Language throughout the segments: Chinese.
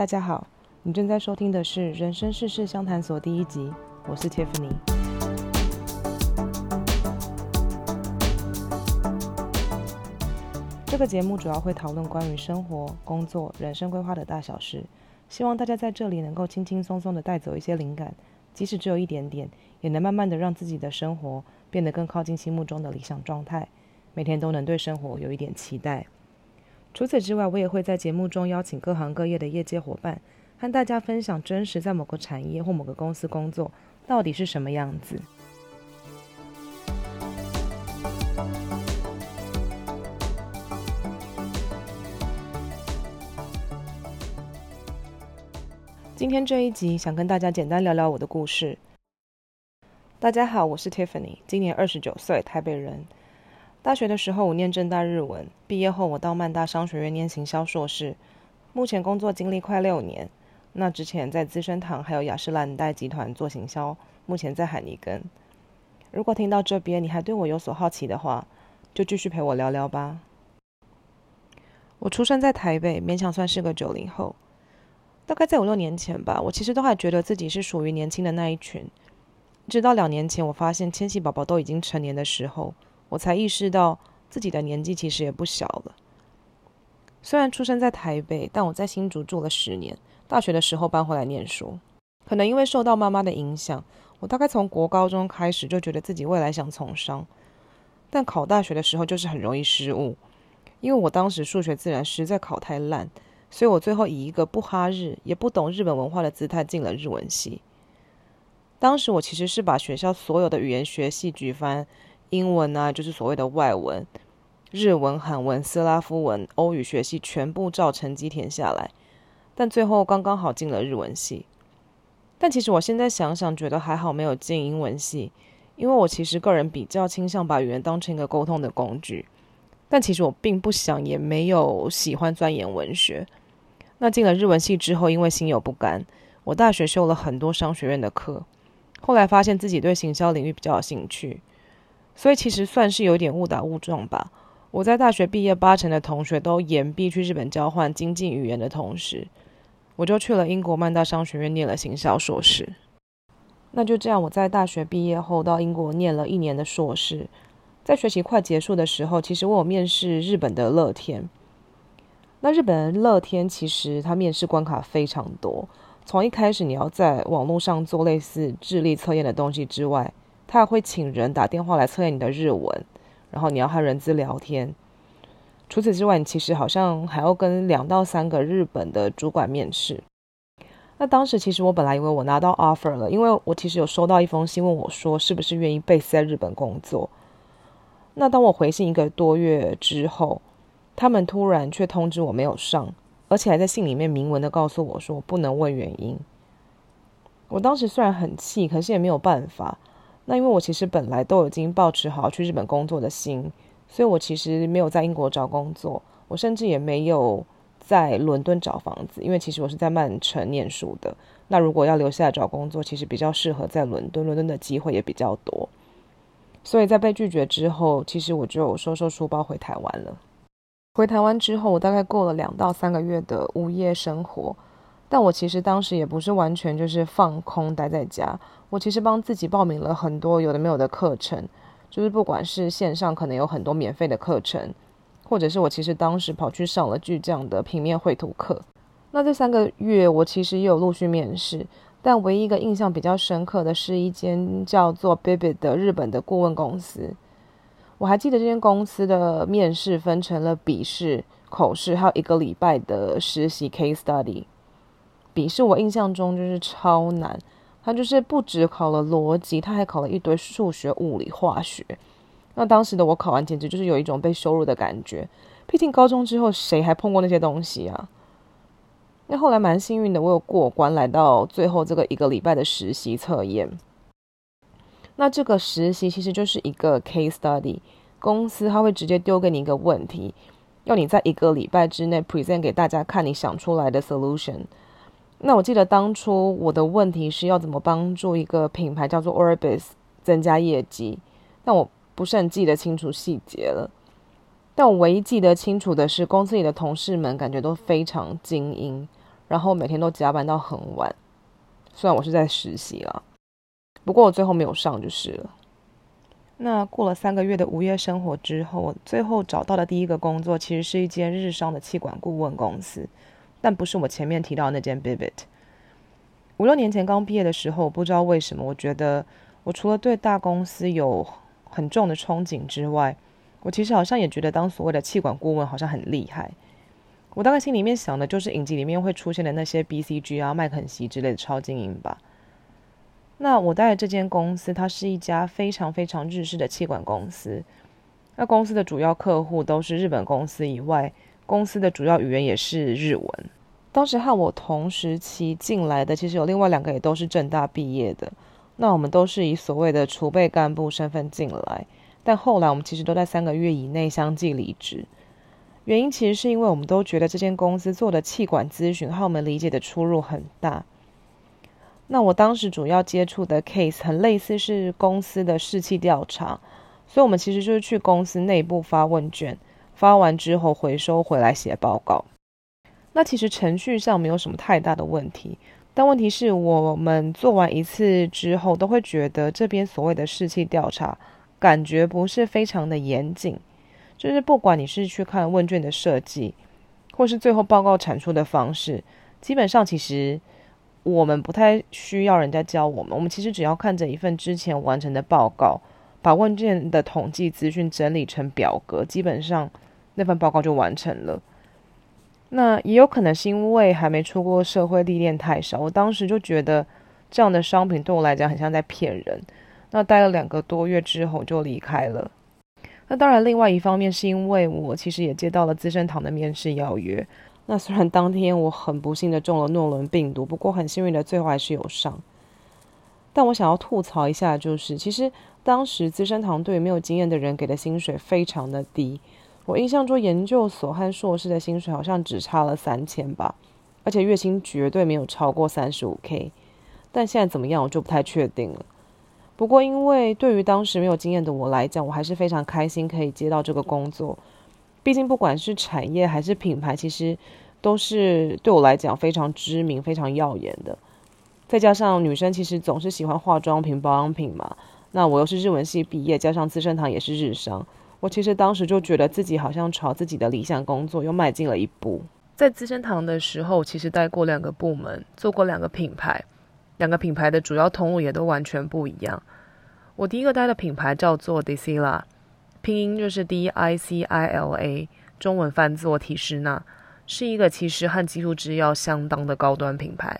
大家好，你正在收听的是《人生世事相谈所》第一集，我是 Tiffany。这个节目主要会讨论关于生活、工作、人生规划的大小事，希望大家在这里能够轻轻松松的带走一些灵感，即使只有一点点，也能慢慢的让自己的生活变得更靠近心目中的理想状态，每天都能对生活有一点期待。除此之外，我也会在节目中邀请各行各业的业界伙伴，和大家分享真实在某个产业或某个公司工作到底是什么样子。今天这一集想跟大家简单聊聊我的故事。大家好，我是 Tiffany，今年二十九岁，台北人。大学的时候，我念正大日文。毕业后，我到曼大商学院念行销硕士。目前工作经历快六年。那之前在资生堂还有雅诗兰黛集团做行销，目前在海尼根。如果听到这边你还对我有所好奇的话，就继续陪我聊聊吧。我出生在台北，勉强算是个九零后。大概在五六年前吧，我其实都还觉得自己是属于年轻的那一群。直到两年前，我发现千禧宝宝都已经成年的时候。我才意识到自己的年纪其实也不小了。虽然出生在台北，但我在新竹住了十年。大学的时候搬回来念书，可能因为受到妈妈的影响，我大概从国高中开始就觉得自己未来想从商。但考大学的时候就是很容易失误，因为我当时数学自然实在考太烂，所以我最后以一个不哈日也不懂日本文化的姿态进了日文系。当时我其实是把学校所有的语言学系举凡。英文啊，就是所谓的外文，日文、韩文、斯拉夫文、欧语学系全部照成绩填下来，但最后刚刚好进了日文系。但其实我现在想想，觉得还好没有进英文系，因为我其实个人比较倾向把语言当成一个沟通的工具。但其实我并不想，也没有喜欢钻研文学。那进了日文系之后，因为心有不甘，我大学修了很多商学院的课，后来发现自己对行销领域比较有兴趣。所以其实算是有点误打误撞吧。我在大学毕业，八成的同学都延毕去日本交换精进语言的同时，我就去了英国曼大商学院念了行销硕士。那就这样，我在大学毕业后到英国念了一年的硕士。在学习快结束的时候，其实我有面试日本的乐天。那日本乐天其实它面试关卡非常多，从一开始你要在网络上做类似智力测验的东西之外。他还会请人打电话来测验你的日文，然后你要和人资聊天。除此之外，你其实好像还要跟两到三个日本的主管面试。那当时其实我本来以为我拿到 offer 了，因为我其实有收到一封信问我说是不是愿意 base 在日本工作。那当我回信一个多月之后，他们突然却通知我没有上，而且还在信里面明文的告诉我说我不能问原因。我当时虽然很气，可是也没有办法。那因为我其实本来都已经抱持好去日本工作的心，所以我其实没有在英国找工作，我甚至也没有在伦敦找房子，因为其实我是在曼城念书的。那如果要留下来找工作，其实比较适合在伦敦，伦敦的机会也比较多。所以在被拒绝之后，其实我就收收书包回台湾了。回台湾之后，我大概过了两到三个月的无业生活。但我其实当时也不是完全就是放空待在家，我其实帮自己报名了很多有的没有的课程，就是不管是线上可能有很多免费的课程，或者是我其实当时跑去上了巨匠的平面绘图课。那这三个月我其实也有陆续面试，但唯一一个印象比较深刻的是一间叫做 Bibit 的日本的顾问公司。我还记得这间公司的面试分成了笔试、口试，还有一个礼拜的实习 case study。笔试我印象中就是超难，他就是不只考了逻辑，他还考了一堆数学、物理、化学。那当时的我考完，简直就是有一种被羞辱的感觉。毕竟高中之后谁还碰过那些东西啊？那后来蛮幸运的，我有过关，来到最后这个一个礼拜的实习测验。那这个实习其实就是一个 case study，公司他会直接丢给你一个问题，要你在一个礼拜之内 present 给大家看你想出来的 solution。那我记得当初我的问题是要怎么帮助一个品牌叫做 Orbis 增加业绩，但我不是很记得清楚细节了。但我唯一记得清楚的是，公司里的同事们感觉都非常精英，然后每天都加班到很晚。虽然我是在实习啦，不过我最后没有上就是了。那过了三个月的无业生活之后，我最后找到的第一个工作其实是一间日商的气管顾问公司，但不是我前面提到那间 Bibit。五六年前刚毕业的时候，我不知道为什么，我觉得我除了对大公司有很重的憧憬之外，我其实好像也觉得当所谓的气管顾问好像很厉害。我大概心里面想的就是影集里面会出现的那些 BCG 啊、麦肯锡之类的超精英吧。那我待的这间公司，它是一家非常非常日式的气管公司。那公司的主要客户都是日本公司以外，公司的主要语言也是日文。当时和我同时期进来的，其实有另外两个也都是正大毕业的。那我们都是以所谓的储备干部身份进来，但后来我们其实都在三个月以内相继离职。原因其实是因为我们都觉得这间公司做的气管咨询和我们理解的出入很大。那我当时主要接触的 case 很类似是公司的士气调查，所以我们其实就是去公司内部发问卷，发完之后回收回来写报告。那其实程序上没有什么太大的问题，但问题是我们做完一次之后，都会觉得这边所谓的士气调查感觉不是非常的严谨。就是不管你是去看问卷的设计，或是最后报告产出的方式，基本上其实我们不太需要人家教我们。我们其实只要看着一份之前完成的报告，把问卷的统计资讯整理成表格，基本上那份报告就完成了。那也有可能是因为还没出过社会历练太少，我当时就觉得这样的商品对我来讲很像在骗人。那待了两个多月之后就离开了。那当然，另外一方面是因为我其实也接到了资生堂的面试邀约。那虽然当天我很不幸的中了诺伦病毒，不过很幸运的最后还是有上。但我想要吐槽一下，就是其实当时资生堂对没有经验的人给的薪水非常的低。我印象中研究所和硕士的薪水好像只差了三千吧，而且月薪绝对没有超过三十五 K。但现在怎么样，我就不太确定了。不过，因为对于当时没有经验的我来讲，我还是非常开心可以接到这个工作。毕竟，不管是产业还是品牌，其实都是对我来讲非常知名、非常耀眼的。再加上女生其实总是喜欢化妆品、保养品嘛，那我又是日文系毕业，加上资生堂也是日商，我其实当时就觉得自己好像朝自己的理想工作又迈进了一步。在资生堂的时候，其实待过两个部门，做过两个品牌。两个品牌的主要通路也都完全不一样。我第一个待的品牌叫做 Dicila，拼音就是 D I C I L A，中文翻作提诗娜，是一个其实和肌肤之钥相当的高端品牌。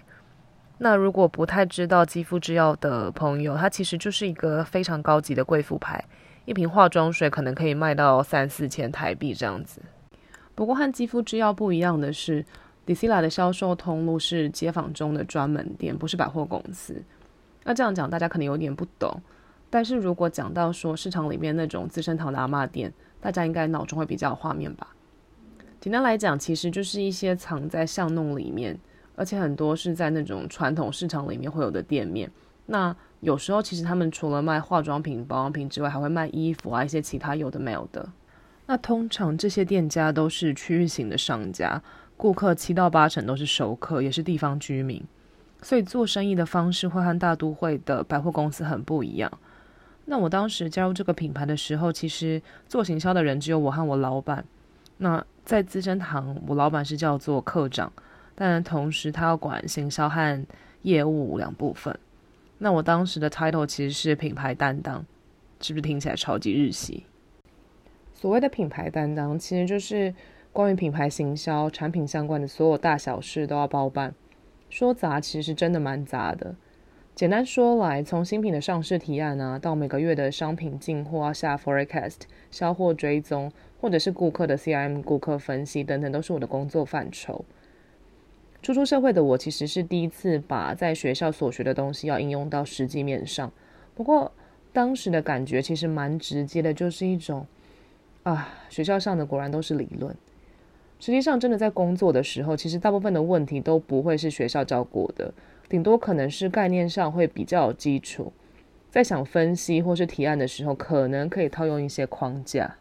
那如果不太知道肌肤之钥的朋友，它其实就是一个非常高级的贵妇牌，一瓶化妆水可能可以卖到三四千台币这样子。不过和肌肤之钥不一样的是，Dicila 的销售通路是街坊中的专门店，不是百货公司。那这样讲大家可能有点不懂，但是如果讲到说市场里面那种资生堂的阿嬷店，大家应该脑中会比较有画面吧？简单来讲，其实就是一些藏在巷弄里面，而且很多是在那种传统市场里面会有的店面。那有时候其实他们除了卖化妆品、保养品之外，还会卖衣服啊，一些其他有的没有的。那通常这些店家都是区域型的商家。顾客七到八成都是熟客，也是地方居民，所以做生意的方式会和大都会的百货公司很不一样。那我当时加入这个品牌的时候，其实做行销的人只有我和我老板。那在资生堂，我老板是叫做课长，但同时他要管行销和业务两部分。那我当时的 title 其实是品牌担当，是不是听起来超级日系？所谓的品牌担当，其实就是。关于品牌行销、产品相关的所有大小事都要包办，说杂其实是真的蛮杂的。简单说来，从新品的上市提案啊，到每个月的商品进货啊、下 forecast、销货追踪，或者是顾客的 CRM、顾客分析等等，都是我的工作范畴。初出社会的我，其实是第一次把在学校所学的东西要应用到实际面上。不过当时的感觉其实蛮直接的，就是一种啊，学校上的果然都是理论。实际上，真的在工作的时候，其实大部分的问题都不会是学校教过的，顶多可能是概念上会比较有基础。在想分析或是提案的时候，可能可以套用一些框架。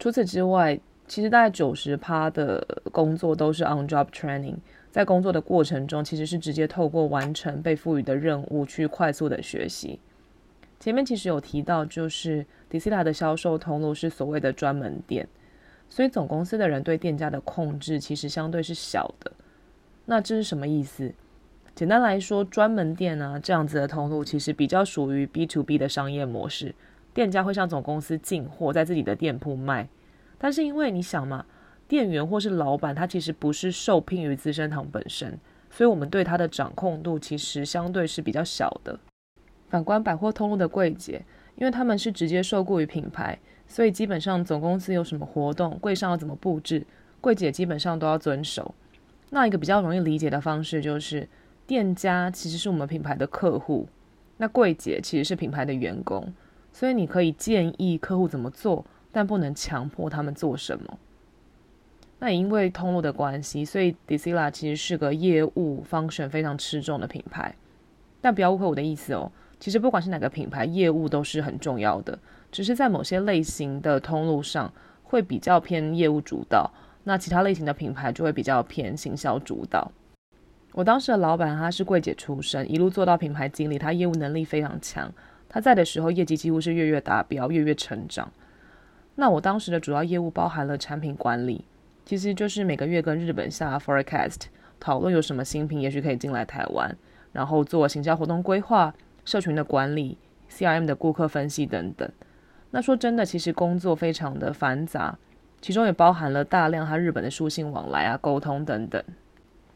除此之外，其实大概九十趴的工作都是 on job training，在工作的过程中，其实是直接透过完成被赋予的任务去快速的学习。前面其实有提到，就是 Decila 的销售通路是所谓的专门店，所以总公司的人对店家的控制其实相对是小的。那这是什么意思？简单来说，专门店啊这样子的通路其实比较属于 B to B 的商业模式，店家会向总公司进货，在自己的店铺卖。但是因为你想嘛，店员或是老板他其实不是受聘于资生堂本身，所以我们对他的掌控度其实相对是比较小的。反观百货通路的柜姐，因为他们是直接受雇于品牌，所以基本上总公司有什么活动，柜上要怎么布置，柜姐基本上都要遵守。那一个比较容易理解的方式就是，店家其实是我们品牌的客户，那柜姐其实是品牌的员工，所以你可以建议客户怎么做，但不能强迫他们做什么。那也因为通路的关系，所以 Decila 其实是个业务方选非常吃重的品牌。但不要误会我的意思哦，其实不管是哪个品牌，业务都是很重要的，只是在某些类型的通路上会比较偏业务主导。那其他类型的品牌就会比较偏行销主导。我当时的老板他是柜姐出身，一路做到品牌经理，他业务能力非常强。他在的时候业绩几乎是月月达标，月月成长。那我当时的主要业务包含了产品管理，其实就是每个月跟日本下 forecast 讨论有什么新品，也许可以进来台湾，然后做行销活动规划、社群的管理、CRM 的顾客分析等等。那说真的，其实工作非常的繁杂。其中也包含了大量和日本的书信往来啊、沟通等等。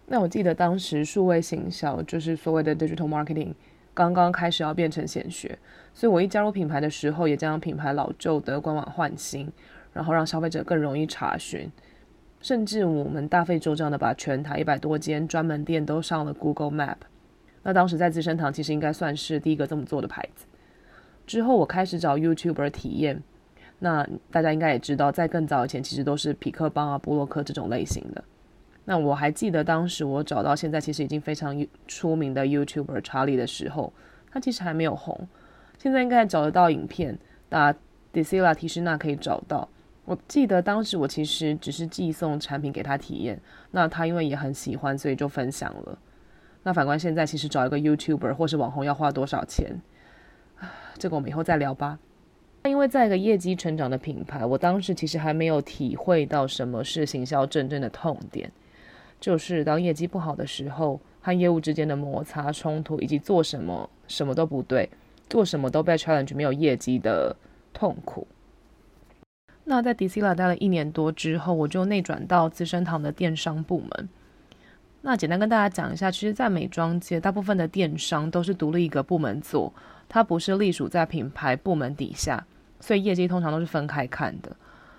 那我记得当时数位行销就是所谓的 digital marketing 刚刚开始要变成显学，所以我一加入品牌的时候，也将品牌老旧的官网换新，然后让消费者更容易查询。甚至我们大费周章的把全台一百多间专门店都上了 Google Map。那当时在资生堂其实应该算是第一个这么做的牌子。之后我开始找 YouTuber 体验。那大家应该也知道，在更早以前，其实都是匹克邦啊、布洛克这种类型的。那我还记得当时我找到现在其实已经非常出名的 YouTuber 查理的时候，他其实还没有红。现在应该找得到影片，打 Decila 提示那可以找到。我记得当时我其实只是寄送产品给他体验，那他因为也很喜欢，所以就分享了。那反观现在，其实找一个 YouTuber 或是网红要花多少钱？这个我们以后再聊吧。因为在一个业绩成长的品牌，我当时其实还没有体会到什么是行销真正的痛点，就是当业绩不好的时候，和业务之间的摩擦冲突，以及做什么什么都不对，做什么都被 challenge 没有业绩的痛苦。那在 Decila 待了一年多之后，我就内转到资生堂的电商部门。那简单跟大家讲一下，其实，在美妆界，大部分的电商都是独立一个部门做，它不是隶属在品牌部门底下。所以业绩通常都是分开看的，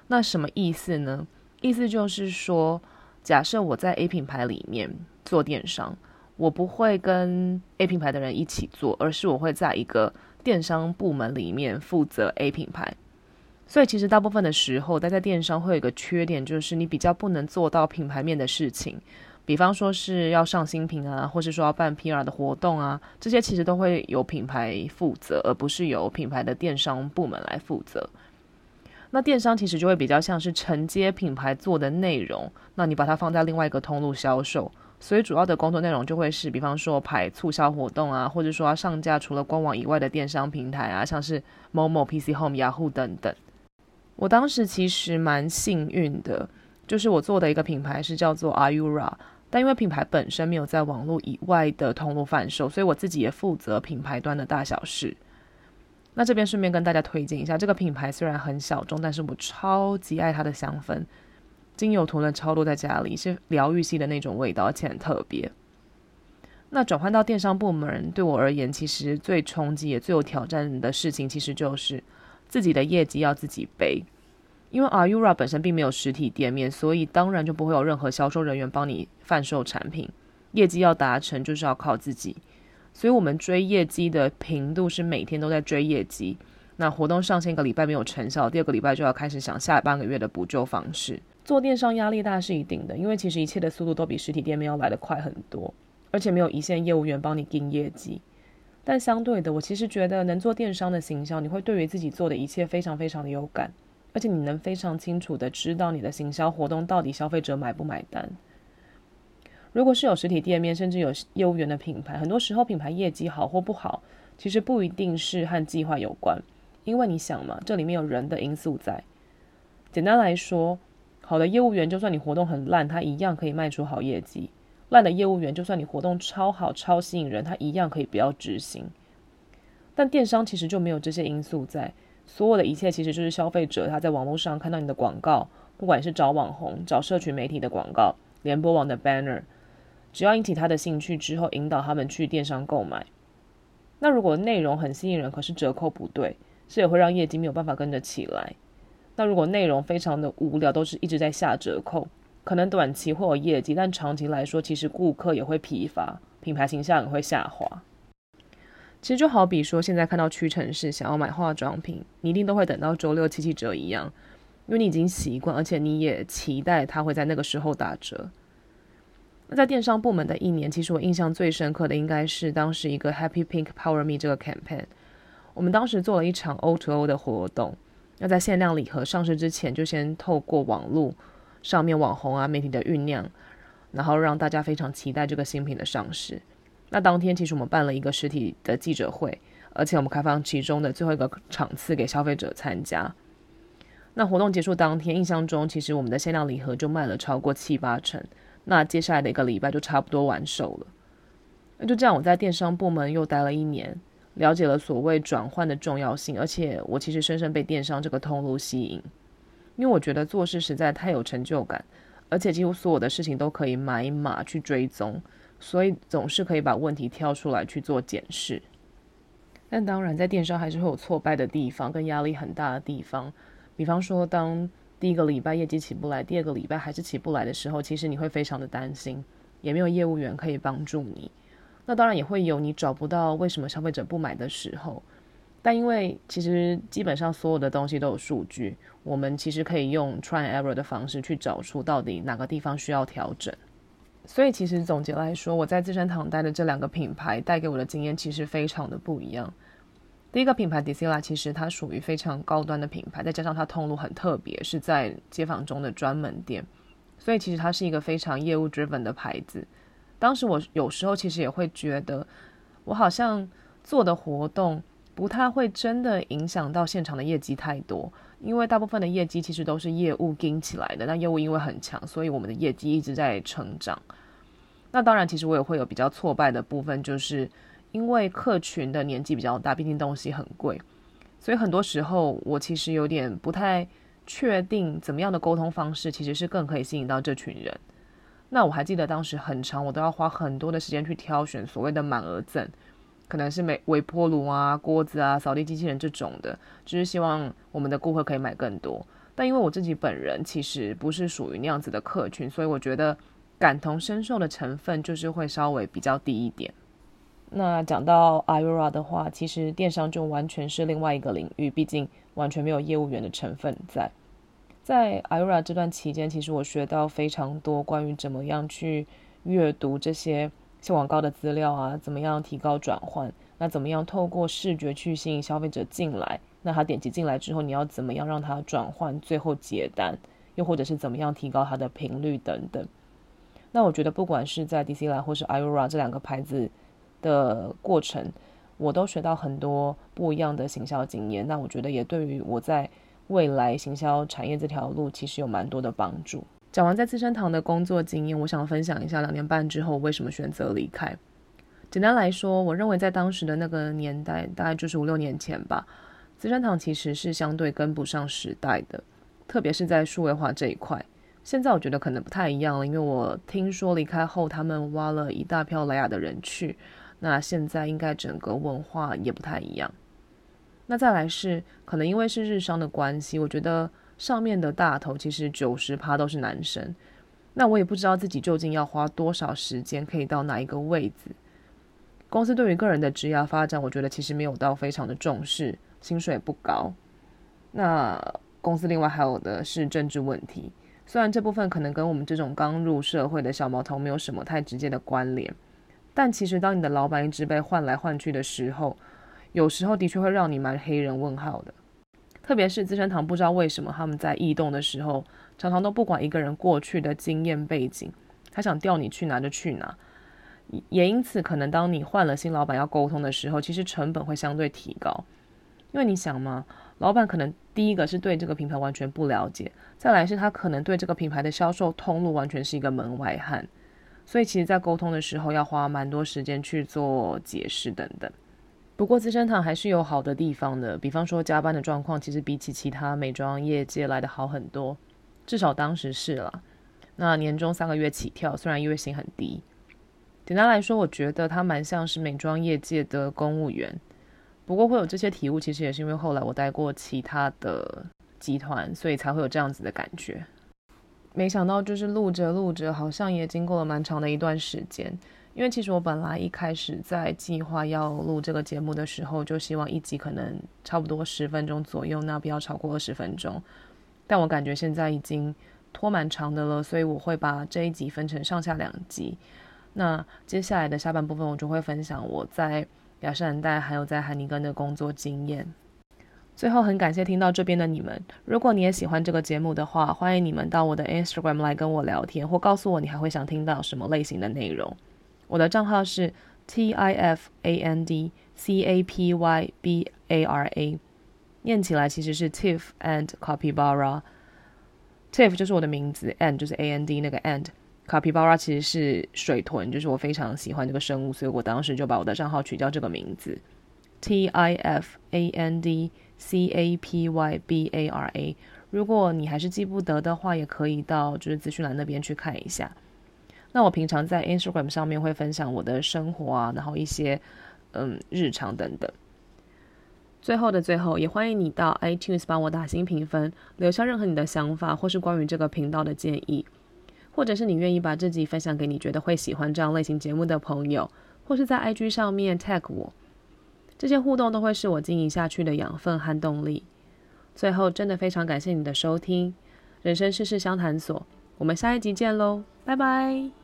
那什么意思呢？意思就是说，假设我在 A 品牌里面做电商，我不会跟 A 品牌的人一起做，而是我会在一个电商部门里面负责 A 品牌。所以其实大部分的时候，待在电商会有一个缺点，就是你比较不能做到品牌面的事情。比方说是要上新品啊，或是说要办 PR 的活动啊，这些其实都会由品牌负责，而不是由品牌的电商部门来负责。那电商其实就会比较像是承接品牌做的内容，那你把它放在另外一个通路销售，所以主要的工作内容就会是，比方说排促销活动啊，或者说要上架除了官网以外的电商平台啊，像是某某、PC Home、雅虎等等。我当时其实蛮幸运的。就是我做的一个品牌是叫做 Ayura，但因为品牌本身没有在网络以外的通路贩售，所以我自己也负责品牌端的大小事。那这边顺便跟大家推荐一下，这个品牌虽然很小众，但是我超级爱它的香氛，精油涂了超多在家里，是疗愈系的那种味道，而且很特别。那转换到电商部门，对我而言，其实最冲击也最有挑战的事情，其实就是自己的业绩要自己背。因为 Aura 本身并没有实体店面，所以当然就不会有任何销售人员帮你贩售产品。业绩要达成，就是要靠自己。所以，我们追业绩的频度是每天都在追业绩。那活动上线一个礼拜没有成效，第二个礼拜就要开始想下半个月的补救方式。做电商压力大是一定的，因为其实一切的速度都比实体店面要来得快很多，而且没有一线业务员帮你盯业绩。但相对的，我其实觉得能做电商的行销，你会对于自己做的一切非常非常的有感。而且你能非常清楚的知道你的行销活动到底消费者买不买单。如果是有实体店面，甚至有业务员的品牌，很多时候品牌业绩好或不好，其实不一定是和计划有关，因为你想嘛，这里面有人的因素在。简单来说，好的业务员，就算你活动很烂，他一样可以卖出好业绩；烂的业务员，就算你活动超好、超吸引人，他一样可以不要执行。但电商其实就没有这些因素在，所有的一切其实就是消费者他在网络上看到你的广告，不管是找网红、找社群媒体的广告、联播网的 banner，只要引起他的兴趣之后，引导他们去电商购买。那如果内容很吸引人，可是折扣不对，这也会让业绩没有办法跟着起来。那如果内容非常的无聊，都是一直在下折扣，可能短期会有业绩，但长期来说，其实顾客也会疲乏，品牌形象也会下滑。其实就好比说，现在看到屈臣氏想要买化妆品，你一定都会等到周六七七折一样，因为你已经习惯，而且你也期待它会在那个时候打折。那在电商部门的一年，其实我印象最深刻的应该是当时一个 Happy Pink Power Me 这个 campaign。我们当时做了一场 O to O 的活动，要在限量礼盒上市之前，就先透过网络上面网红啊媒体的酝酿，然后让大家非常期待这个新品的上市。那当天其实我们办了一个实体的记者会，而且我们开放其中的最后一个场次给消费者参加。那活动结束当天，印象中其实我们的限量礼盒就卖了超过七八成。那接下来的一个礼拜就差不多完售了。那就这样，我在电商部门又待了一年，了解了所谓转换的重要性，而且我其实深深被电商这个通路吸引，因为我觉得做事实在太有成就感，而且几乎所有的事情都可以买码去追踪，所以总是可以把问题挑出来去做检视。但当然，在电商还是会有挫败的地方，跟压力很大的地方，比方说当。第一个礼拜业绩起不来，第二个礼拜还是起不来的时候，其实你会非常的担心，也没有业务员可以帮助你。那当然也会有你找不到为什么消费者不买的时候，但因为其实基本上所有的东西都有数据，我们其实可以用 try and error 的方式去找出到底哪个地方需要调整。所以其实总结来说，我在资生堂待的这两个品牌带给我的经验其实非常的不一样。第一个品牌 DCLA 其实它属于非常高端的品牌，再加上它通路很特别，是在街坊中的专门店，所以其实它是一个非常业务 driven 的牌子。当时我有时候其实也会觉得，我好像做的活动不太会真的影响到现场的业绩太多，因为大部分的业绩其实都是业务撑起来的。那业务因为很强，所以我们的业绩一直在成长。那当然，其实我也会有比较挫败的部分，就是。因为客群的年纪比较大，毕竟东西很贵，所以很多时候我其实有点不太确定怎么样的沟通方式其实是更可以吸引到这群人。那我还记得当时很长，我都要花很多的时间去挑选所谓的满额赠，可能是微微波炉啊、锅子啊、扫地机器人这种的，就是希望我们的顾客可以买更多。但因为我自己本人其实不是属于那样子的客群，所以我觉得感同身受的成分就是会稍微比较低一点。那讲到 IURA 的话，其实电商就完全是另外一个领域，毕竟完全没有业务员的成分在。在 IURA 这段期间，其实我学到非常多关于怎么样去阅读这些小广告的资料啊，怎么样提高转换，那怎么样透过视觉去吸引消费者进来，那他点击进来之后，你要怎么样让他转换，最后结单，又或者是怎么样提高他的频率等等。那我觉得不管是在 DCLA 或是 Ayura 这两个牌子。的过程，我都学到很多不一样的行销经验。那我觉得也对于我在未来行销产业这条路，其实有蛮多的帮助。讲完在资生堂的工作经验，我想分享一下两年半之后为什么选择离开。简单来说，我认为在当时的那个年代，大概就是五六年前吧，资生堂其实是相对跟不上时代的，特别是在数位化这一块。现在我觉得可能不太一样了，因为我听说离开后，他们挖了一大票莱雅的人去。那现在应该整个文化也不太一样。那再来是可能因为是日商的关系，我觉得上面的大头其实九十趴都是男生。那我也不知道自己究竟要花多少时间可以到哪一个位置。公司对于个人的职业发展，我觉得其实没有到非常的重视，薪水不高。那公司另外还有的是政治问题，虽然这部分可能跟我们这种刚入社会的小毛头没有什么太直接的关联。但其实，当你的老板一直被换来换去的时候，有时候的确会让你蛮黑人问号的。特别是资生堂，不知道为什么他们在异动的时候，常常都不管一个人过去的经验背景，他想调你去哪就去哪。也因此，可能当你换了新老板要沟通的时候，其实成本会相对提高。因为你想嘛，老板可能第一个是对这个品牌完全不了解，再来是他可能对这个品牌的销售通路完全是一个门外汉，所以其实在沟通的时候要花蛮多时间去做解释等等。不过资生堂还是有好的地方的，比方说加班的状况，其实比起其他美妆业界来的好很多，至少当时是了。那年终三个月起跳，虽然月薪很低。简单来说，我觉得他蛮像是美妆业界的公务员。不过会有这些体悟，其实也是因为后来我待过其他的集团，所以才会有这样子的感觉。没想到就是录着录着，好像也经过了蛮长的一段时间。因为其实我本来一开始在计划要录这个节目的时候，就希望一集可能差不多十分钟左右，那不要超过二十分钟。但我感觉现在已经拖蛮长的了，所以我会把这一集分成上下两集。那接下来的下半部分，我就会分享我在雅诗兰黛还有在海尼根的工作经验。最后，很感谢听到这边的你们。如果你也喜欢这个节目的话，欢迎你们到我的 Instagram 来跟我聊天，或告诉我你还会想听到什么类型的内容。我的账号是 T I F A N D C A P Y B A R A，念起来其实是 Tiff and Capybara。Tiff 就是我的名字，and 就是 A N D 那个 and。Capybara 其实是水豚，就是我非常喜欢这个生物，所以我当时就把我的账号取叫这个名字，T I F A N D C A P Y B A R A。如果你还是记不得的话，也可以到就是资讯栏那边去看一下。那我平常在 Instagram 上面会分享我的生活啊，然后一些嗯日常等等。最后的最后，也欢迎你到 iTunes 帮我打星评分，留下任何你的想法或是关于这个频道的建议。或者是你愿意把这集分享给你觉得会喜欢这样类型节目的朋友，或是在 IG 上面 tag 我，这些互动都会是我经营下去的养分和动力。最后，真的非常感谢你的收听，人生事事相谈所，我们下一集见喽，拜拜。